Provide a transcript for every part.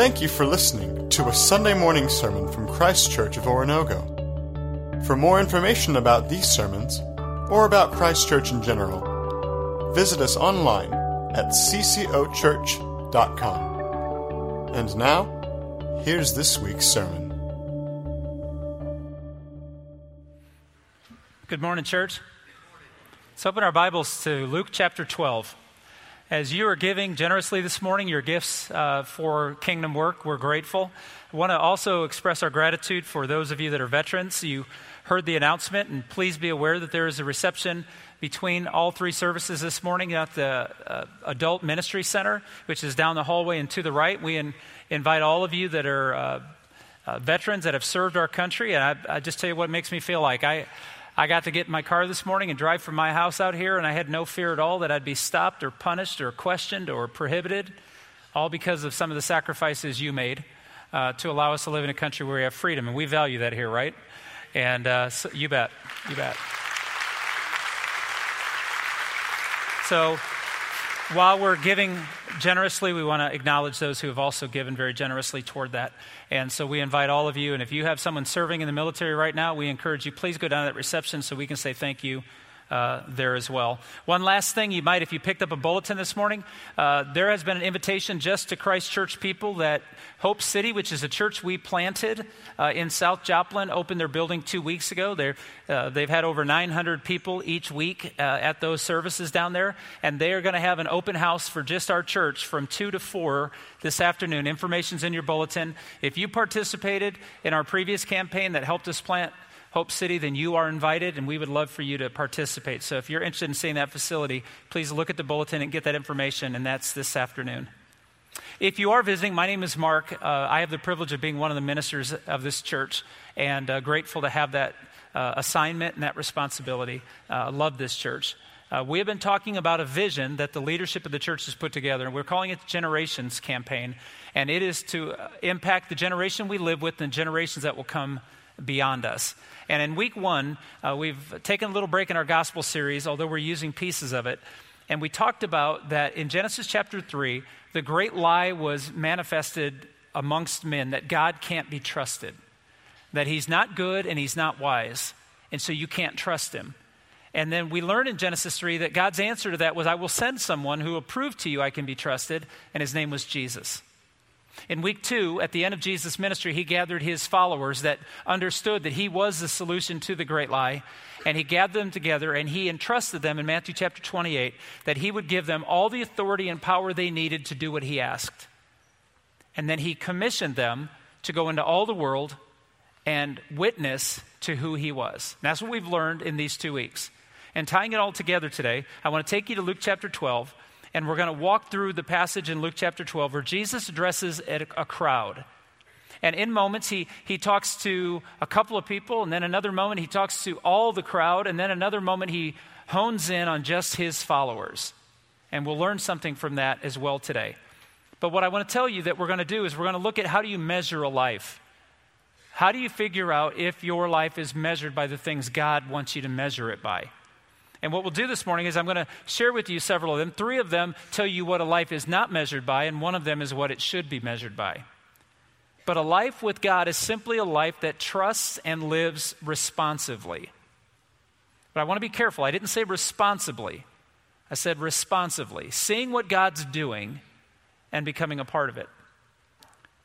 Thank you for listening to a Sunday morning sermon from Christ Church of Oronogo. For more information about these sermons, or about Christ Church in general, visit us online at ccochurch.com. And now, here's this week's sermon. Good morning, church. Let's open our Bibles to Luke chapter 12. As you are giving generously this morning your gifts uh, for kingdom work, we're grateful. I want to also express our gratitude for those of you that are veterans. You heard the announcement, and please be aware that there is a reception between all three services this morning at the uh, Adult Ministry Center, which is down the hallway and to the right. We in, invite all of you that are uh, uh veterans that have served our country, and I, I just tell you what makes me feel like. I, I got to get in my car this morning and drive from my house out here, and I had no fear at all that I'd be stopped or punished or questioned or prohibited, all because of some of the sacrifices you made uh, to allow us to live in a country where we have freedom. And we value that here, right? And uh, so, you bet. You bet. So, while we're giving generously, we want to acknowledge those who have also given very generously toward that. And so we invite all of you, and if you have someone serving in the military right now, we encourage you, please go down to that reception so we can say thank you uh, there as well. One last thing, you might, if you picked up a bulletin this morning, uh, there has been an invitation just to Christ Church people that Hope City, which is a church we planted uh, in South Joplin, opened their building two weeks ago. they have uh, had over 900 people each week uh, at those services down there, and they are going to have an open house for just our church from 2 to 4 this afternoon. Information's in your bulletin. If you participated in our previous campaign that helped us plant Hope City, then you are invited, and we would love for you to participate. So if you're interested in seeing that facility, please look at the bulletin and get that information, and that's this afternoon. If you are visiting, my name is Mark. Uh, I have the privilege of being one of the ministers of this church, and uh, grateful to have that uh, assignment and that responsibility. Uh, love this church. Uh, we have been talking about a vision that the leadership of the church has put together, and we're calling it the Generations Campaign. And it is to uh, impact the generation we live with and generations that will come beyond us. And in week one, uh, we've taken a little break in our gospel series, although we're using pieces of it. And we talked about that in Genesis chapter 3, the great lie was manifested amongst men that God can't be trusted, that he's not good and he's not wise, and so you can't trust him. And then we learned in Genesis 3 that God's answer to that was, I will send someone who will prove to you I can be trusted, and his name was Jesus. In week two, at the end of Jesus' ministry, he gathered his followers that understood that he was the solution to the great lie. And he gathered them together and he entrusted them in Matthew chapter 28 that he would give them all the authority and power they needed to do what he asked. And then he commissioned them to go into all the world and witness to who he was. And that's what we've learned in these two weeks. And tying it all together today, I want to take you to Luke chapter 12 and we're going to walk through the passage in Luke chapter 12 where Jesus addresses a, crowd. And in moments, he, he talks to a couple of people, and then another moment, he talks to all the crowd, and then another moment, he hones in on just his followers. And we'll learn something from that as well today. But what I want to tell you that we're going to do is we're going to look at how do you measure a life? How do you figure out if your life is measured by the things God wants you to measure it by? And what we'll do this morning is I'm going to share with you several of them. Three of them tell you what a life is not measured by, and one of them is what it should be measured by. But a life with God is simply a life that trusts and lives responsively. But I want to be careful. I didn't say responsibly, I said responsively, seeing what God's doing and becoming a part of it.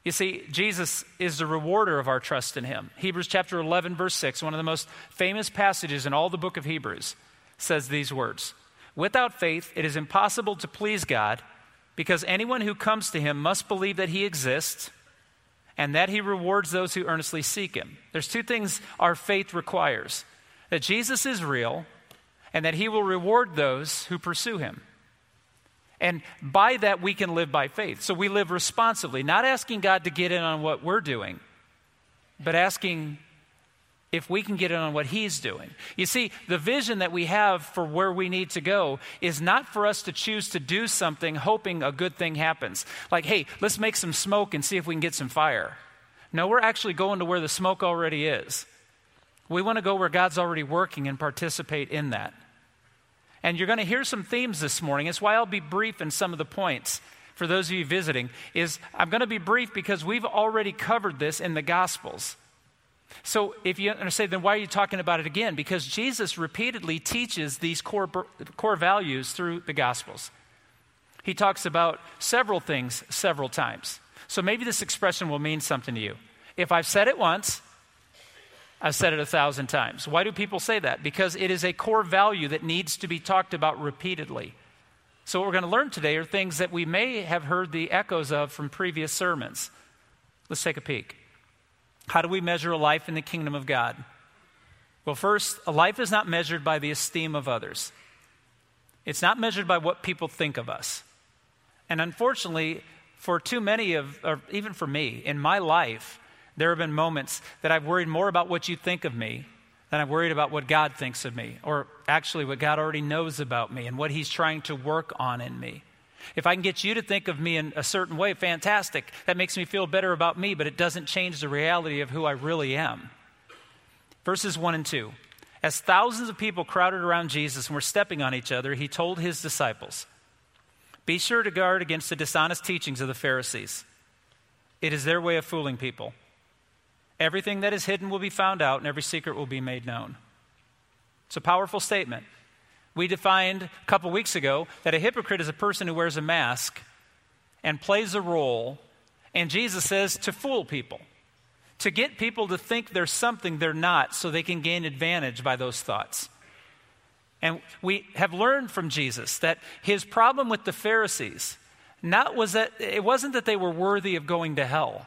You see, Jesus is the rewarder of our trust in Him. Hebrews chapter 11, verse 6, one of the most famous passages in all the book of Hebrews says these words Without faith, it is impossible to please God because anyone who comes to him must believe that he exists and that he rewards those who earnestly seek him. There's two things our faith requires that Jesus is real and that he will reward those who pursue him. And by that, we can live by faith. So we live responsibly, not asking God to get in on what we're doing, but asking if we can get in on what he's doing. You see, the vision that we have for where we need to go is not for us to choose to do something hoping a good thing happens. Like, hey, let's make some smoke and see if we can get some fire. No, we're actually going to where the smoke already is. We want to go where God's already working and participate in that. And you're going to hear some themes this morning. It's why I'll be brief in some of the points. for those of you visiting is I'm going to be brief because we've already covered this in the Gospels. So if you understand, then why are you talking about it again? Because Jesus repeatedly teaches these core, core values through the Gospels. He talks about several things several times. So maybe this expression will mean something to you. If I've said it once, I've said it a thousand times. Why do people say that? Because it is a core value that needs to be talked about repeatedly. So, what we're going to learn today are things that we may have heard the echoes of from previous sermons. Let's take a peek. How do we measure a life in the kingdom of God? Well, first, a life is not measured by the esteem of others, it's not measured by what people think of us. And unfortunately, for too many of, or even for me, in my life, there have been moments that I've worried more about what you think of me than I've worried about what God thinks of me, or actually what God already knows about me and what He's trying to work on in me. If I can get you to think of me in a certain way, fantastic. That makes me feel better about me, but it doesn't change the reality of who I really am. Verses 1 and 2. As thousands of people crowded around Jesus and were stepping on each other, he told his disciples, Be sure to guard against the dishonest teachings of the Pharisees. It is their way of fooling people. Everything that is hidden will be found out, and every secret will be made known. It's a powerful statement. We defined a couple weeks ago that a hypocrite is a person who wears a mask and plays a role, and Jesus says to fool people, to get people to think there's something they're not so they can gain advantage by those thoughts. And we have learned from Jesus that his problem with the Pharisees not was that it wasn't that they were worthy of going to hell.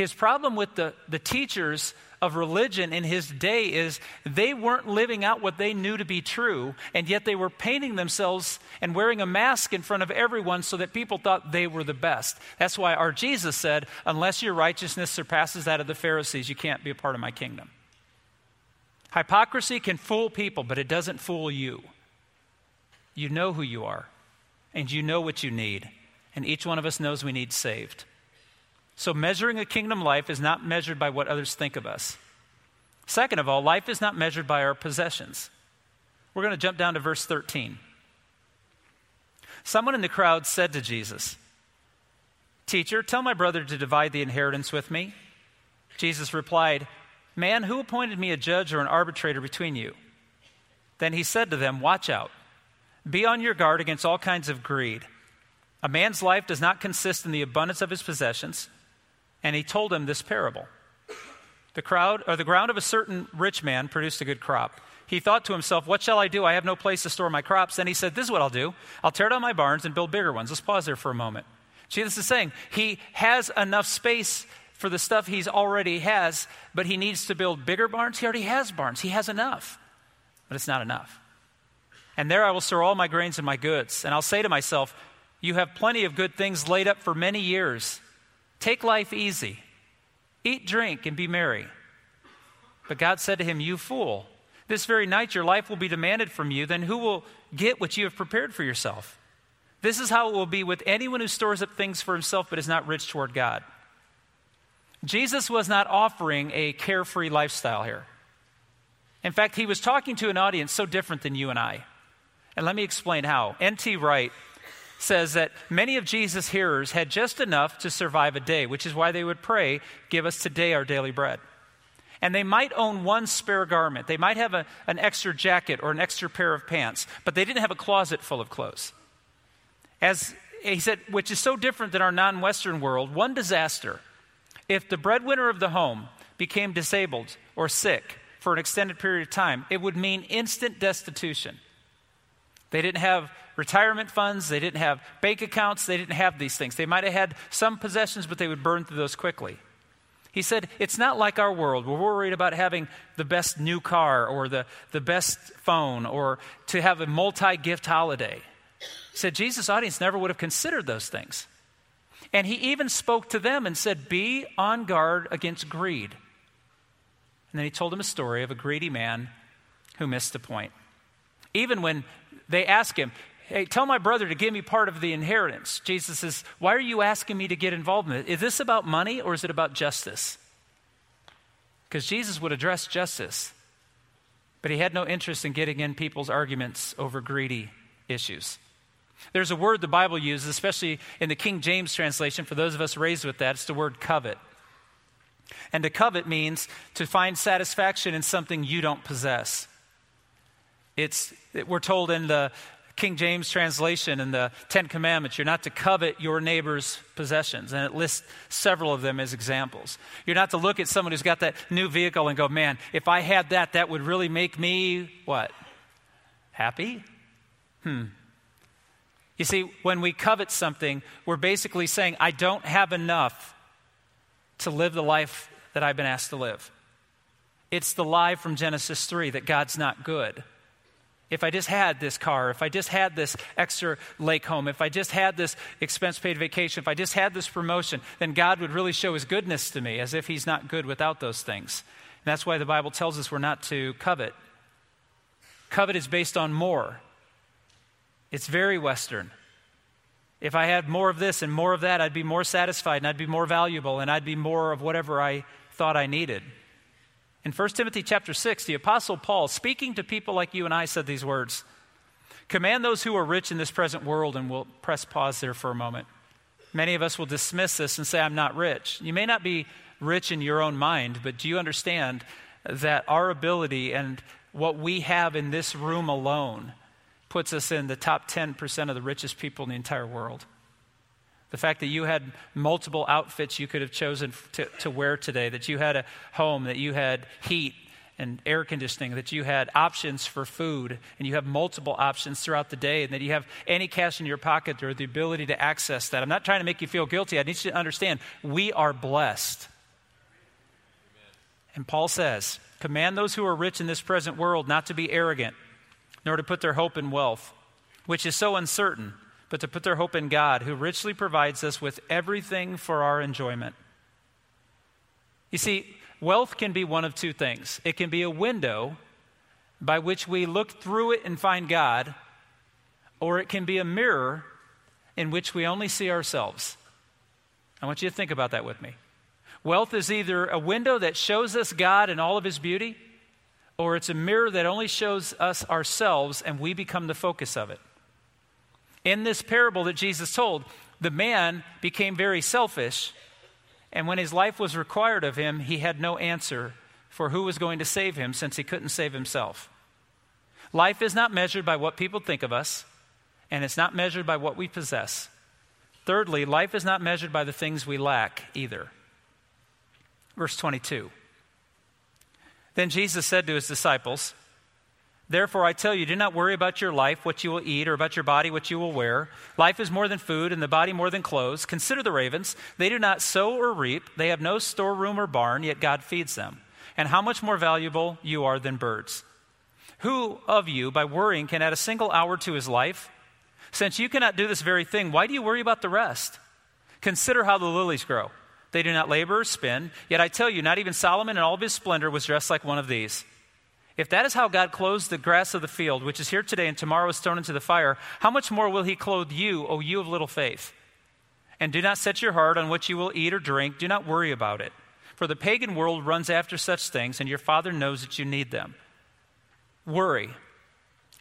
His problem with the, the teachers of religion in his day is they weren't living out what they knew to be true, and yet they were painting themselves and wearing a mask in front of everyone so that people thought they were the best. That's why our Jesus said, Unless your righteousness surpasses that of the Pharisees, you can't be a part of my kingdom. Hypocrisy can fool people, but it doesn't fool you. You know who you are, and you know what you need, and each one of us knows we need saved. So, measuring a kingdom life is not measured by what others think of us. Second of all, life is not measured by our possessions. We're going to jump down to verse 13. Someone in the crowd said to Jesus, Teacher, tell my brother to divide the inheritance with me. Jesus replied, Man, who appointed me a judge or an arbitrator between you? Then he said to them, Watch out. Be on your guard against all kinds of greed. A man's life does not consist in the abundance of his possessions and he told him this parable. The crowd or the ground of a certain rich man produced a good crop. He thought to himself, What shall I do? I have no place to store my crops. Then he said, This is what I'll do. I'll tear down my barns and build bigger ones. Let's pause there for a moment. Jesus is saying he has enough space for the stuff he's already has, but he needs to build bigger barns. He already has barns. He has enough, but it's not enough. And there I will store all my grains and my goods. And I'll say to myself, You have plenty of good things laid up for many years. Take life easy. Eat, drink, and be merry. But God said to him, You fool, this very night your life will be demanded from you. Then who will get what you have prepared for yourself? This is how it will be with anyone who stores up things for himself but is not rich toward God. Jesus was not offering a carefree lifestyle here. In fact, he was talking to an audience so different than you and I. And let me explain how. N.T. Wright says that many of Jesus' hearers had just enough to survive a day, which is why they would pray, Give us today our daily bread. And they might own one spare garment. They might have a, an extra jacket or an extra pair of pants, but they didn't have a closet full of clothes. As he said, which is so different than our non Western world, one disaster, if the breadwinner of the home became disabled or sick for an extended period of time, it would mean instant destitution. They didn't have retirement funds, they didn't have bank accounts, they didn't have these things. They might have had some possessions, but they would burn through those quickly. He said, It's not like our world. We're worried about having the best new car or the, the best phone or to have a multi gift holiday. He said, Jesus' audience never would have considered those things. And he even spoke to them and said, Be on guard against greed. And then he told them a story of a greedy man who missed the point. Even when they ask him, Hey, tell my brother to give me part of the inheritance. Jesus says, Why are you asking me to get involved in it? Is this about money or is it about justice? Because Jesus would address justice, but he had no interest in getting in people's arguments over greedy issues. There's a word the Bible uses, especially in the King James translation, for those of us raised with that, it's the word covet. And to covet means to find satisfaction in something you don't possess. It's, we're told in the King James translation in the Ten Commandments, you're not to covet your neighbor's possessions. And it lists several of them as examples. You're not to look at someone who's got that new vehicle and go, man, if I had that, that would really make me what? Happy? Hmm. You see, when we covet something, we're basically saying, I don't have enough to live the life that I've been asked to live. It's the lie from Genesis 3 that God's not good. If I just had this car, if I just had this extra lake home, if I just had this expense paid vacation, if I just had this promotion, then God would really show his goodness to me as if he's not good without those things. And that's why the Bible tells us we're not to covet. Covet is based on more, it's very Western. If I had more of this and more of that, I'd be more satisfied and I'd be more valuable and I'd be more of whatever I thought I needed. In 1 Timothy chapter 6, the apostle Paul, speaking to people like you and I, said these words. Command those who are rich in this present world, and we'll press pause there for a moment. Many of us will dismiss this and say, I'm not rich. You may not be rich in your own mind, but do you understand that our ability and what we have in this room alone puts us in the top 10% of the richest people in the entire world? The fact that you had multiple outfits you could have chosen to, to wear today, that you had a home, that you had heat and air conditioning, that you had options for food, and you have multiple options throughout the day, and that you have any cash in your pocket or the ability to access that. I'm not trying to make you feel guilty. I need you to understand we are blessed. And Paul says, Command those who are rich in this present world not to be arrogant, nor to put their hope in wealth, which is so uncertain but to put their hope in God, who richly provides us with everything for our enjoyment. You see, wealth can be one of two things it can be a window by which we look through it and find God, or it can be a mirror in which we only see ourselves. I want you to think about that with me. Wealth is either a window that shows us God and all of his beauty, or it's a mirror that only shows us ourselves and we become the focus of it. In this parable that Jesus told, the man became very selfish, and when his life was required of him, he had no answer for who was going to save him since he couldn't save himself. Life is not measured by what people think of us, and it's not measured by what we possess. Thirdly, life is not measured by the things we lack either. Verse 22. Then Jesus said to his disciples, Therefore, I tell you, do not worry about your life, what you will eat, or about your body, what you will wear. Life is more than food, and the body more than clothes. Consider the ravens. They do not sow or reap, they have no storeroom or barn, yet God feeds them. And how much more valuable you are than birds. Who of you, by worrying, can add a single hour to his life? Since you cannot do this very thing, why do you worry about the rest? Consider how the lilies grow. They do not labor or spin. Yet I tell you, not even Solomon in all of his splendor was dressed like one of these. If that is how God clothes the grass of the field, which is here today and tomorrow is thrown into the fire, how much more will he clothe you, O you of little faith? And do not set your heart on what you will eat or drink. Do not worry about it. For the pagan world runs after such things, and your Father knows that you need them. Worry.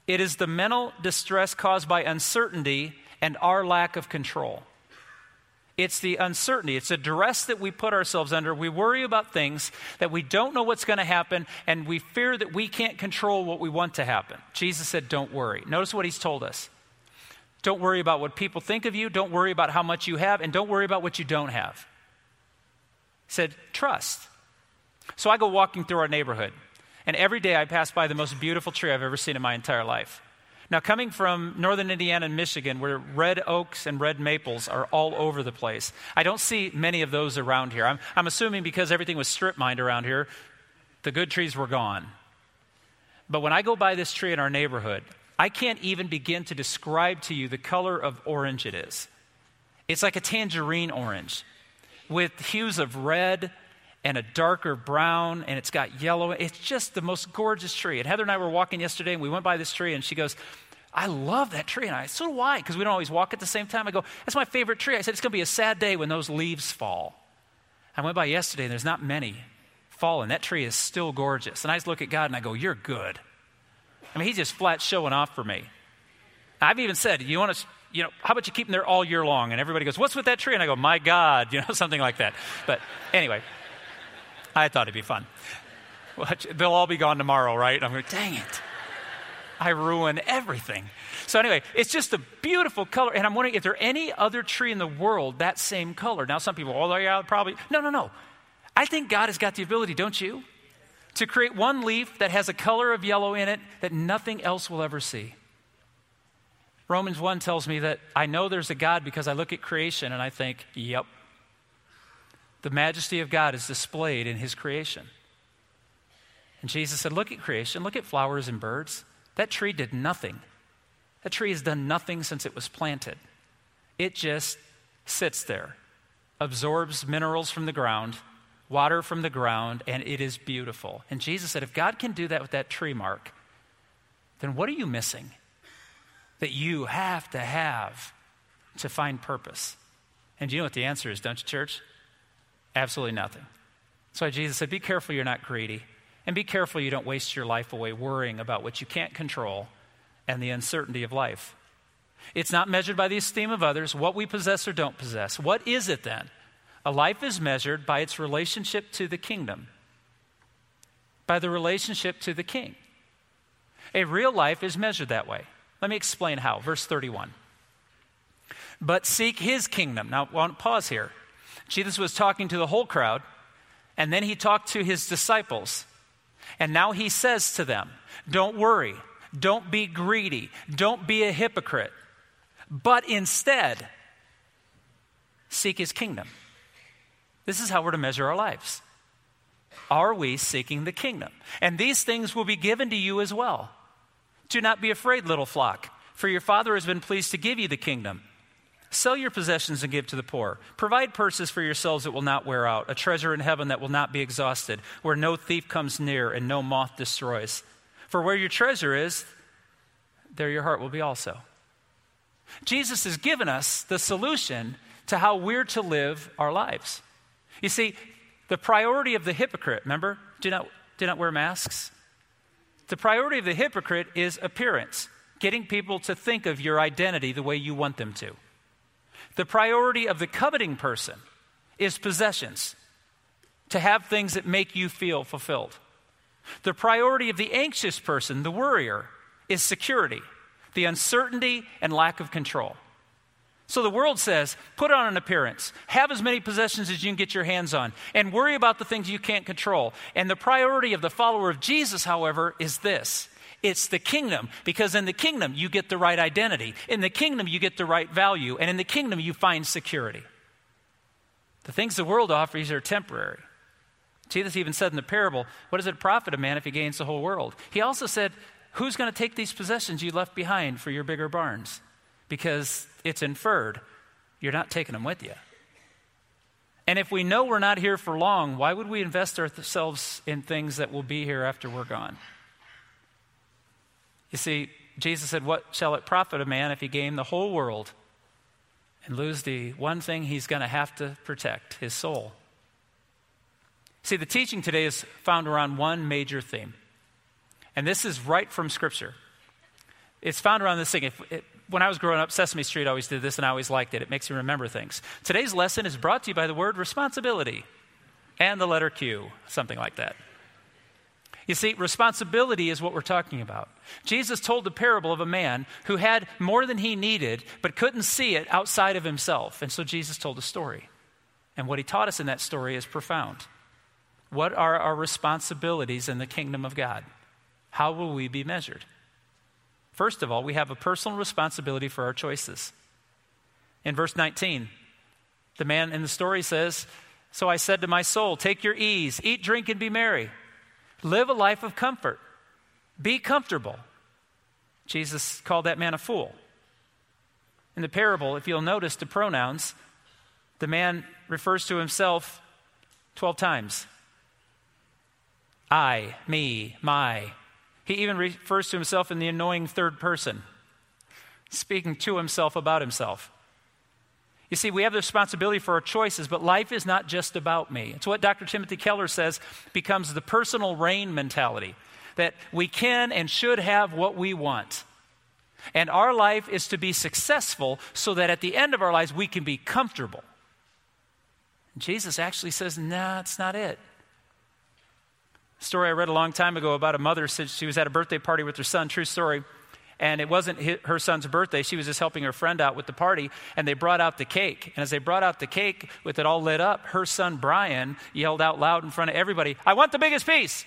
It is the mental distress caused by uncertainty and our lack of control. It's the uncertainty. It's the duress that we put ourselves under. We worry about things that we don't know what's going to happen, and we fear that we can't control what we want to happen. Jesus said, Don't worry. Notice what he's told us. Don't worry about what people think of you. Don't worry about how much you have, and don't worry about what you don't have. He said, Trust. So I go walking through our neighborhood, and every day I pass by the most beautiful tree I've ever seen in my entire life. Now, coming from northern Indiana and Michigan, where red oaks and red maples are all over the place, I don't see many of those around here. I'm, I'm assuming because everything was strip mined around here, the good trees were gone. But when I go by this tree in our neighborhood, I can't even begin to describe to you the color of orange it is. It's like a tangerine orange with hues of red and a darker brown, and it's got yellow. It's just the most gorgeous tree. And Heather and I were walking yesterday, and we went by this tree, and she goes, I love that tree. And I, so do I, because we don't always walk at the same time. I go, that's my favorite tree. I said, it's going to be a sad day when those leaves fall. I went by yesterday, and there's not many falling. That tree is still gorgeous. And I just look at God, and I go, you're good. I mean, he's just flat showing off for me. I've even said, you want to you know, how about you keep them there all year long? And everybody goes, what's with that tree? And I go, my God, you know, something like that. But anyway, I thought it'd be fun. They'll all be gone tomorrow, right? I'm going, dang it. I ruin everything. So anyway, it's just a beautiful color. And I'm wondering if there any other tree in the world that same color. Now, some people, oh, yeah, probably. No, no, no. I think God has got the ability, don't you? To create one leaf that has a color of yellow in it that nothing else will ever see. Romans 1 tells me that I know there's a God because I look at creation and I think, yep. The majesty of God is displayed in his creation. And Jesus said, Look at creation, look at flowers and birds. That tree did nothing. That tree has done nothing since it was planted. It just sits there, absorbs minerals from the ground, water from the ground, and it is beautiful. And Jesus said, If God can do that with that tree, Mark, then what are you missing? that you have to have to find purpose? And you know what the answer is, don't you, church? Absolutely nothing. That's why Jesus said, Be careful you're not greedy. And be careful you don't waste your life away worrying about what you can't control and the uncertainty of life. It's not measured by the esteem of others, what we possess or don't possess. What is it then? A life is measured by its relationship to the kingdom, by the relationship to the king. A real life is measured that way. Let me explain how. Verse 31. But seek his kingdom. Now, I want to pause here. Jesus was talking to the whole crowd, and then he talked to his disciples. And now he says to them, Don't worry, don't be greedy, don't be a hypocrite, but instead, seek his kingdom. This is how we're to measure our lives. Are we seeking the kingdom? And these things will be given to you as well. Do not be afraid, little flock, for your Father has been pleased to give you the kingdom. Sell your possessions and give to the poor. Provide purses for yourselves that will not wear out, a treasure in heaven that will not be exhausted, where no thief comes near and no moth destroys. For where your treasure is, there your heart will be also. Jesus has given us the solution to how we're to live our lives. You see, the priority of the hypocrite, remember, do not, do not wear masks, the priority of the hypocrite is appearance, getting people to think of your identity the way you want them to. The priority of the coveting person is possessions, to have things that make you feel fulfilled. The priority of the anxious person, the worrier, is security, the uncertainty and lack of control. So the world says, put on an appearance, have as many possessions as you can get your hands on, and worry about the things you can't control. And the priority of the follower of Jesus, however, is this it's the kingdom, because in the kingdom you get the right identity, in the kingdom you get the right value, and in the kingdom you find security. The things the world offers are temporary. Jesus even said in the parable, What does it profit a man if he gains the whole world? He also said, Who's going to take these possessions you left behind for your bigger barns? Because it's inferred you're not taking them with you. And if we know we're not here for long, why would we invest ourselves in things that will be here after we're gone? You see, Jesus said, What shall it profit a man if he gain the whole world and lose the one thing he's going to have to protect, his soul? See, the teaching today is found around one major theme. And this is right from Scripture. It's found around this thing. If, it, when I was growing up, Sesame Street always did this, and I always liked it. It makes you remember things. Today's lesson is brought to you by the word responsibility and the letter Q, something like that. You see, responsibility is what we're talking about. Jesus told the parable of a man who had more than he needed, but couldn't see it outside of himself. And so Jesus told a story. And what he taught us in that story is profound. What are our responsibilities in the kingdom of God? How will we be measured? First of all, we have a personal responsibility for our choices. In verse 19, the man in the story says, So I said to my soul, Take your ease, eat, drink, and be merry. Live a life of comfort. Be comfortable. Jesus called that man a fool. In the parable, if you'll notice the pronouns, the man refers to himself 12 times I, me, my. He even refers to himself in the annoying third person, speaking to himself about himself. You see, we have the responsibility for our choices, but life is not just about me. It's what Dr. Timothy Keller says becomes the personal reign mentality that we can and should have what we want. And our life is to be successful so that at the end of our lives we can be comfortable. Jesus actually says, nah, that's not it. A story I read a long time ago about a mother said she was at a birthday party with her son, true story. And it wasn't her son's birthday. She was just helping her friend out with the party. And they brought out the cake. And as they brought out the cake with it all lit up, her son Brian yelled out loud in front of everybody, I want the biggest piece.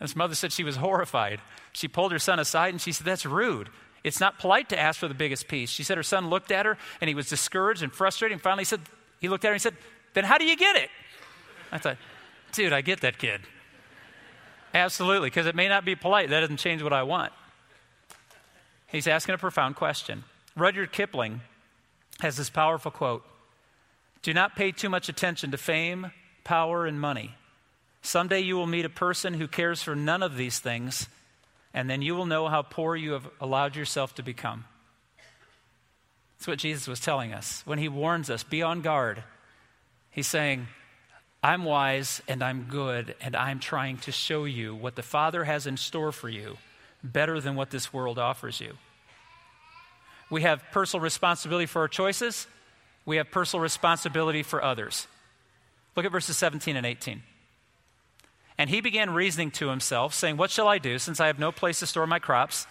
And his mother said she was horrified. She pulled her son aside and she said, That's rude. It's not polite to ask for the biggest piece. She said her son looked at her and he was discouraged and frustrated. And finally, said, he looked at her and he said, Then how do you get it? I thought, Dude, I get that kid. Absolutely, because it may not be polite. That doesn't change what I want. He's asking a profound question. Rudyard Kipling has this powerful quote Do not pay too much attention to fame, power, and money. Someday you will meet a person who cares for none of these things, and then you will know how poor you have allowed yourself to become. That's what Jesus was telling us when he warns us be on guard. He's saying, I'm wise and I'm good, and I'm trying to show you what the Father has in store for you better than what this world offers you. We have personal responsibility for our choices, we have personal responsibility for others. Look at verses 17 and 18. And he began reasoning to himself, saying, What shall I do, since I have no place to store my crops?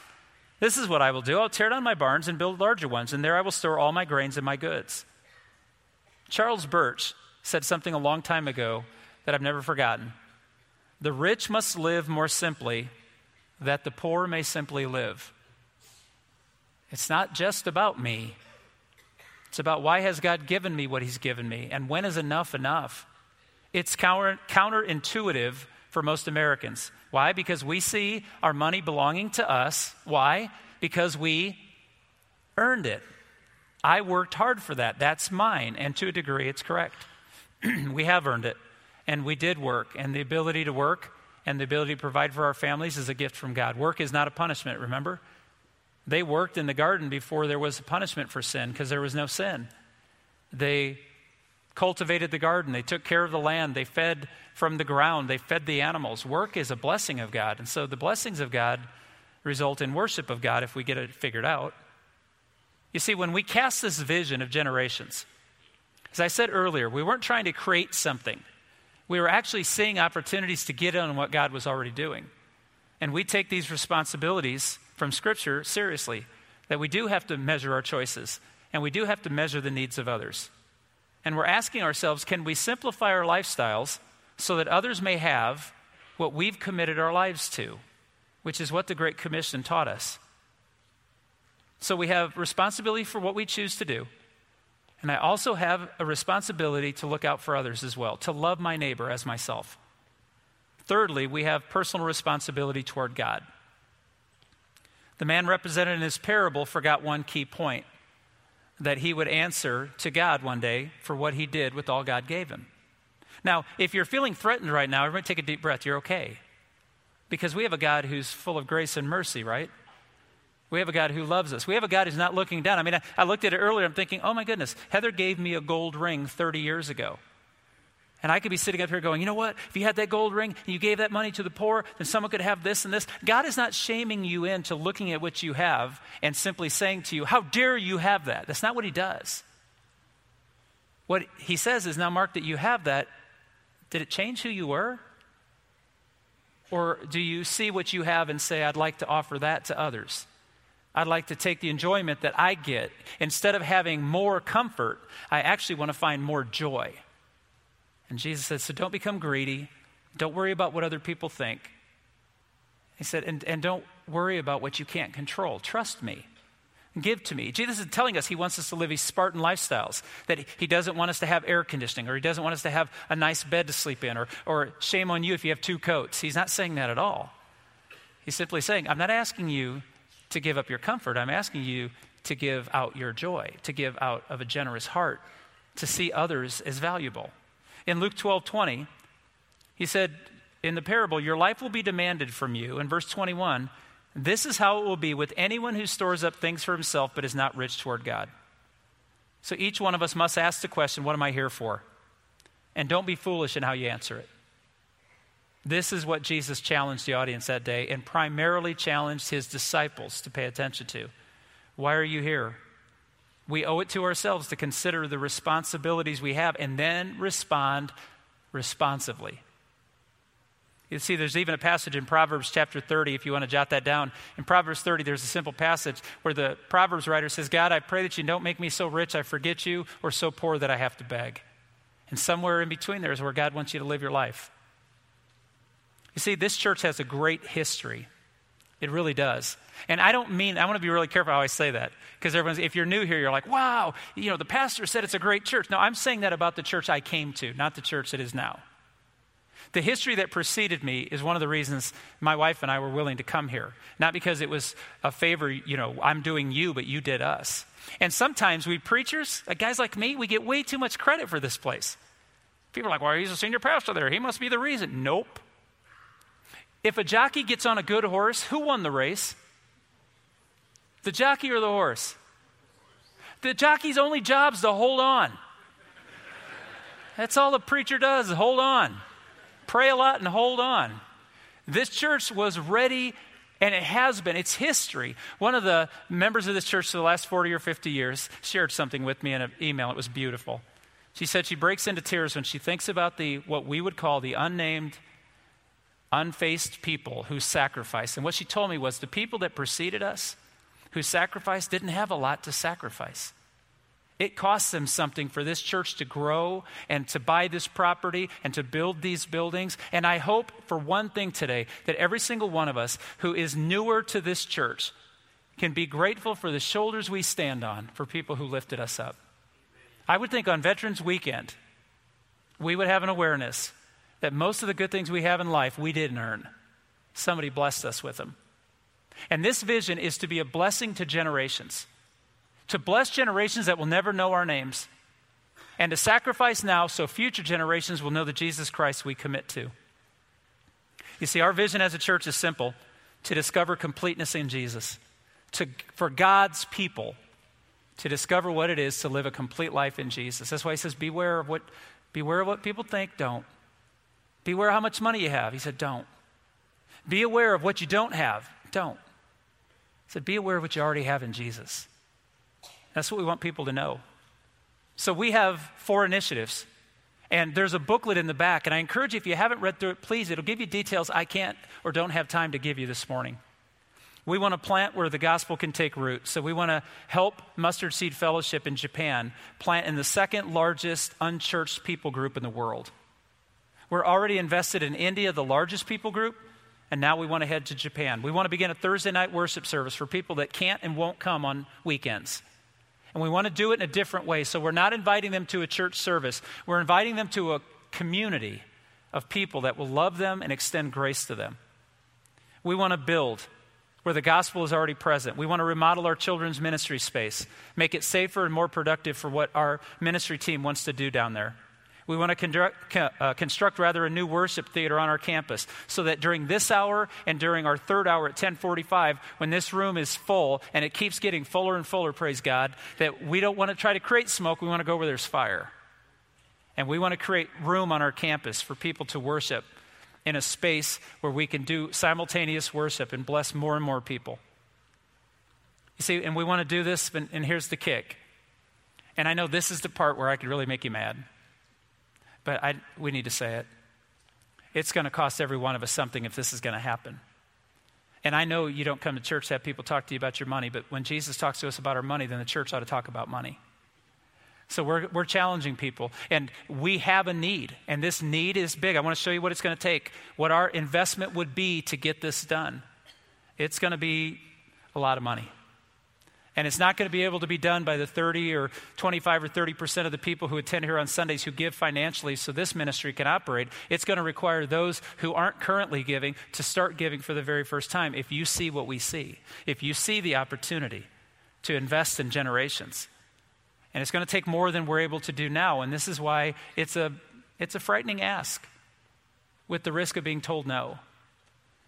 This is what I will do I'll tear down my barns and build larger ones, and there I will store all my grains and my goods. Charles Birch said something a long time ago that I've never forgotten. The rich must live more simply, that the poor may simply live. It's not just about me. It's about why has God given me what he's given me and when is enough enough? It's counter, counterintuitive for most Americans. Why? Because we see our money belonging to us. Why? Because we earned it. I worked hard for that. That's mine. And to a degree, it's correct. we have earned it. And we did work. And the ability to work and the ability to provide for our families is a gift from God. Work is not a punishment, remember? They worked in the garden before there was a punishment for sin because there was no sin. They cultivated the garden, they took care of the land, they fed from the ground, they fed the animals. Work is a blessing of God. And so the blessings of God result in worship of God if we get it figured out. You see, when we cast this vision of generations, as I said earlier, we weren't trying to create something. We were actually seeing opportunities to get in on what God was already doing. And we take these responsibilities from Scripture seriously that we do have to measure our choices and we do have to measure the needs of others. And we're asking ourselves can we simplify our lifestyles so that others may have what we've committed our lives to, which is what the Great Commission taught us. So we have responsibility for what we choose to do. And I also have a responsibility to look out for others as well, to love my neighbor as myself. Thirdly, we have personal responsibility toward God. The man represented in this parable forgot one key point that he would answer to God one day for what he did with all God gave him. Now, if you're feeling threatened right now, everybody take a deep breath. You're okay. Because we have a God who's full of grace and mercy, right? We have a God who loves us. We have a God who's not looking down. I mean, I, I looked at it earlier. I'm thinking, oh my goodness, Heather gave me a gold ring 30 years ago. And I could be sitting up here going, you know what? If you had that gold ring and you gave that money to the poor, then someone could have this and this. God is not shaming you into looking at what you have and simply saying to you, how dare you have that? That's not what He does. What He says is, now, Mark, that you have that, did it change who you were? Or do you see what you have and say, I'd like to offer that to others? I'd like to take the enjoyment that I get. Instead of having more comfort, I actually want to find more joy. And Jesus said, So don't become greedy. Don't worry about what other people think. He said, and, and don't worry about what you can't control. Trust me. Give to me. Jesus is telling us he wants us to live these Spartan lifestyles, that he doesn't want us to have air conditioning, or he doesn't want us to have a nice bed to sleep in, or, or shame on you if you have two coats. He's not saying that at all. He's simply saying, I'm not asking you to give up your comfort. I'm asking you to give out your joy, to give out of a generous heart, to see others as valuable. In Luke 12 20, he said, in the parable, your life will be demanded from you. In verse 21, this is how it will be with anyone who stores up things for himself but is not rich toward God. So each one of us must ask the question, What am I here for? And don't be foolish in how you answer it. This is what Jesus challenged the audience that day and primarily challenged his disciples to pay attention to. Why are you here? We owe it to ourselves to consider the responsibilities we have and then respond responsively. You see, there's even a passage in Proverbs chapter 30, if you want to jot that down. In Proverbs 30, there's a simple passage where the Proverbs writer says, God, I pray that you don't make me so rich I forget you, or so poor that I have to beg. And somewhere in between there is where God wants you to live your life. You see, this church has a great history. It really does. And I don't mean, I want to be really careful how I say that. Because everyone's, if you're new here, you're like, wow, you know, the pastor said it's a great church. No, I'm saying that about the church I came to, not the church it is now. The history that preceded me is one of the reasons my wife and I were willing to come here. Not because it was a favor, you know, I'm doing you, but you did us. And sometimes we preachers, uh, guys like me, we get way too much credit for this place. People are like, well, he's a senior pastor there. He must be the reason. Nope. If a jockey gets on a good horse, who won the race? The jockey or the horse? The jockey's only job is to hold on. That's all the preacher does, hold on. Pray a lot and hold on. This church was ready, and it has been. It's history. One of the members of this church for the last 40 or 50 years shared something with me in an email. It was beautiful. She said she breaks into tears when she thinks about the what we would call the unnamed, unfaced people who sacrificed. And what she told me was the people that preceded us, who sacrificed, didn't have a lot to sacrifice. It costs them something for this church to grow and to buy this property and to build these buildings. And I hope for one thing today that every single one of us who is newer to this church can be grateful for the shoulders we stand on for people who lifted us up. I would think on Veterans Weekend, we would have an awareness that most of the good things we have in life we didn't earn. Somebody blessed us with them. And this vision is to be a blessing to generations to bless generations that will never know our names, and to sacrifice now so future generations will know the Jesus Christ we commit to. You see, our vision as a church is simple to discover completeness in Jesus, to, for God's people to discover what it is to live a complete life in Jesus. That's why he says, Beware of what, beware of what people think, don't. Beware how much money you have. He said, Don't. Be aware of what you don't have, don't. He said, Be aware of what you already have in Jesus. That's what we want people to know. So we have four initiatives. And there's a booklet in the back. And I encourage you, if you haven't read through it, please, it'll give you details I can't or don't have time to give you this morning. We want to plant where the gospel can take root. So we want to help Mustard Seed Fellowship in Japan plant in the second largest unchurched people group in the world. We're already invested in India, the largest people group, and now we want to head to Japan. We want to begin a Thursday night worship service for people that can't and won't come on weekends. And we want to do it in a different way. So we're not inviting them to a church service, we're inviting them to a community of people that will love them and extend grace to them. We want to build where the gospel is already present. We want to remodel our children's ministry space, make it safer and more productive for what our ministry team wants to do down there. We want to conduct, uh, construct rather a new worship theater on our campus so that during this hour and during our third hour at 1045, when this room is full and it keeps getting fuller and fuller, praise God, that we don't want to try to create smoke. We want to go where there's fire. And we want to create room on our campus for people to worship in a space where we can do simultaneous worship and bless more and more people. You see, and we want to do this, and here's the kick. And I know this is the part where I could really make you mad but I, we need to say it. It's going to cost every one of us something if this is going to happen. And I know you don't come to church to have people talk to you about your money, but when Jesus talks to us about our money, then the church ought to talk about money. So we're, we're challenging people, and we have a need, and this need is big. I want to show you what it's going to take, what our investment would be to get this done. It's going to be a lot of money. And it's not going to be able to be done by the 30 or 25 or 30 percent of the people who attend here on Sundays who give financially so this ministry can operate. It's going to require those who aren't currently giving to start giving for the very first time if you see what we see, if you see the opportunity to invest in generations. And it's going to take more than we're able to do now. And this is why it's a, it's a frightening ask with the risk of being told no.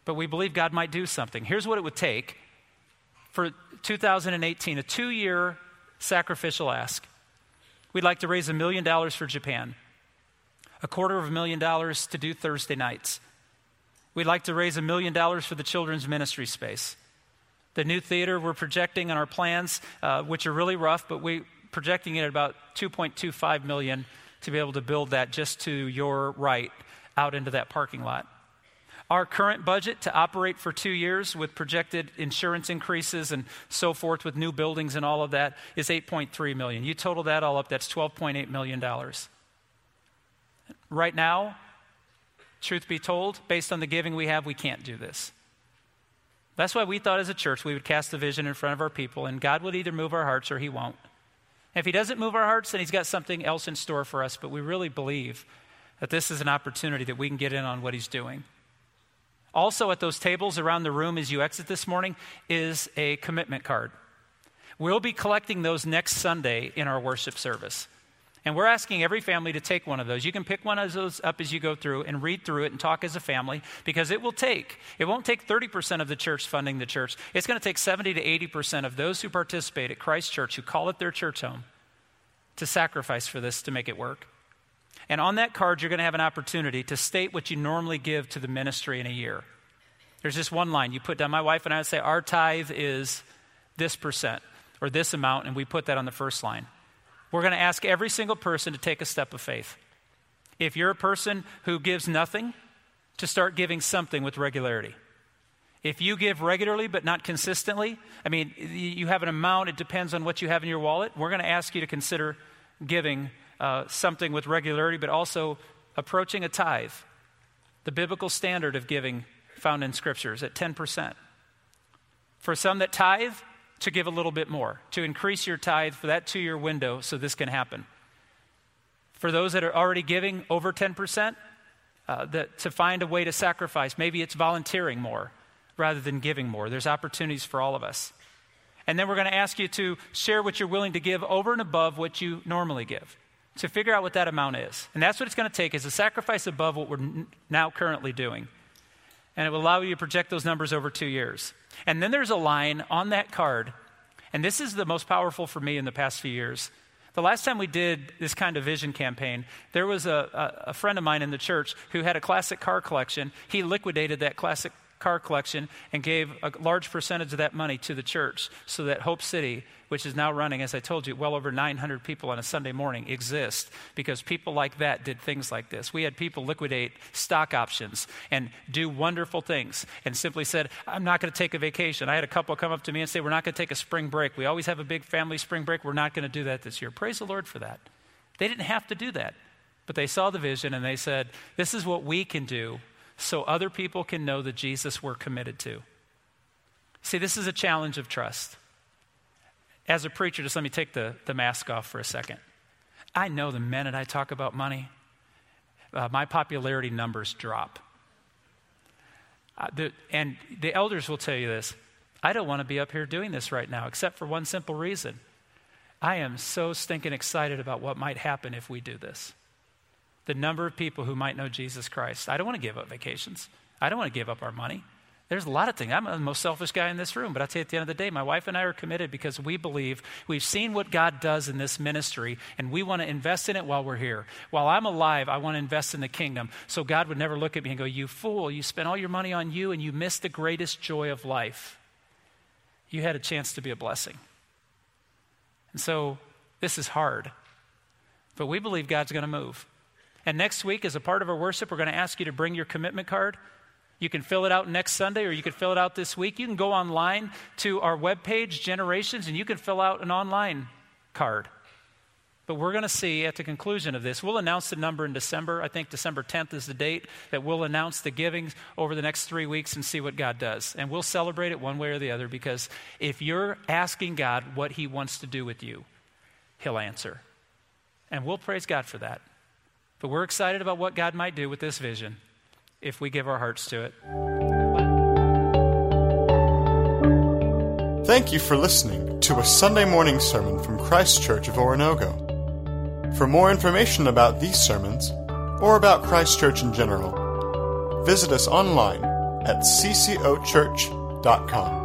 But we believe God might do something. Here's what it would take for 2018, a two year sacrificial ask. We'd like to raise a million dollars for Japan, a quarter of a million dollars to do Thursday nights, We'd like to raise a million dollars for the children's ministry space. The new theater we're projecting on our plans, uh, which are really rough, but we're projecting it at about 2.25 million to be able to build that just to your right out into that parking lot. Our current budget to operate for two years with projected insurance increases and so forth with new buildings and all of that is 8.3 million. You total that all up, that's 12.8 million dollars. Right now, truth be told, based on the giving we have, we can't do this. That's why we thought as a church we would cast the vision in front of our people, and God would either move our hearts or He won't. If He doesn't move our hearts, then He's got something else in store for us, but we really believe that this is an opportunity that we can get in on what He's doing. Also, at those tables around the room as you exit this morning is a commitment card. We'll be collecting those next Sunday in our worship service. And we're asking every family to take one of those. You can pick one of those up as you go through and read through it and talk as a family because it will take, it won't take 30% of the church funding the church. It's going to take 70 to 80% of those who participate at Christ Church, who call it their church home, to sacrifice for this to make it work. And on that card, you're going to have an opportunity to state what you normally give to the ministry in a year. There's just one line. You put down, my wife and I would say, our tithe is this percent or this amount, and we put that on the first line. We're going to ask every single person to take a step of faith. If you're a person who gives nothing, to start giving something with regularity. If you give regularly but not consistently, I mean, you have an amount, it depends on what you have in your wallet. We're going to ask you to consider giving uh, something with regularity, but also approaching a tithe, the biblical standard of giving found in scriptures at 10%. For some that tithe, to give a little bit more, to increase your tithe for that two year window so this can happen. For those that are already giving over 10%, uh, that, to find a way to sacrifice. Maybe it's volunteering more rather than giving more. There's opportunities for all of us. And then we're going to ask you to share what you're willing to give over and above what you normally give. To figure out what that amount is. And that's what it's going to take is a sacrifice above what we're n- now currently doing. And it will allow you to project those numbers over two years. And then there's a line on that card, and this is the most powerful for me in the past few years. The last time we did this kind of vision campaign, there was a, a, a, friend of mine in the church who had a classic car collection. He liquidated that classic car collection and gave a large percentage of that money to the church so that Hope City, which is now running, as I told you, well over 900 people on a Sunday morning, exist because people like that did things like this. We had people liquidate stock options and do wonderful things and simply said, I'm not going to take a vacation. I had a couple come up to me and say, We're not going to take a spring break. We always have a big family spring break. We're not going to do that this year. Praise the Lord for that. They didn't have to do that. But they saw the vision and they said, This is what we can do so other people can know the Jesus we're committed to. See, this is a challenge of trust. As a preacher, just let me take the, the mask off for a second. I know the minute I talk about money, uh, my popularity numbers drop. Uh, the, and the elders will tell you this I don't want to be up here doing this right now, except for one simple reason. I am so stinking excited about what might happen if we do this the number of people who might know Jesus Christ. I don't want to give up vacations. I don't want to give up our money. There's a lot of things. I'm the most selfish guy in this room, but I tell you at the end of the day, my wife and I are committed because we believe we've seen what God does in this ministry, and we want to invest in it while we're here. While I'm alive, I want to invest in the kingdom. So God would never look at me and go, You fool, you spent all your money on you and you missed the greatest joy of life. You had a chance to be a blessing. And so this is hard, but we believe God's going to move. And next week, as a part of our worship, we're going to ask you to bring your commitment card. You can fill it out next Sunday or you can fill it out this week. You can go online to our webpage, Generations, and you can fill out an online card. But we're going to see at the conclusion of this, we'll announce the number in December. I think December 10th is the date that we'll announce the givings over the next three weeks and see what God does. And we'll celebrate it one way or the other because if you're asking God what He wants to do with you, He'll answer. And we'll praise God for that. But we're excited about what God might do with this vision if we give our hearts to it. Thank you for listening to a Sunday morning sermon from Christ Church of Oronogo. For more information about these sermons, or about Christ Church in general, visit us online at ccochurch.com.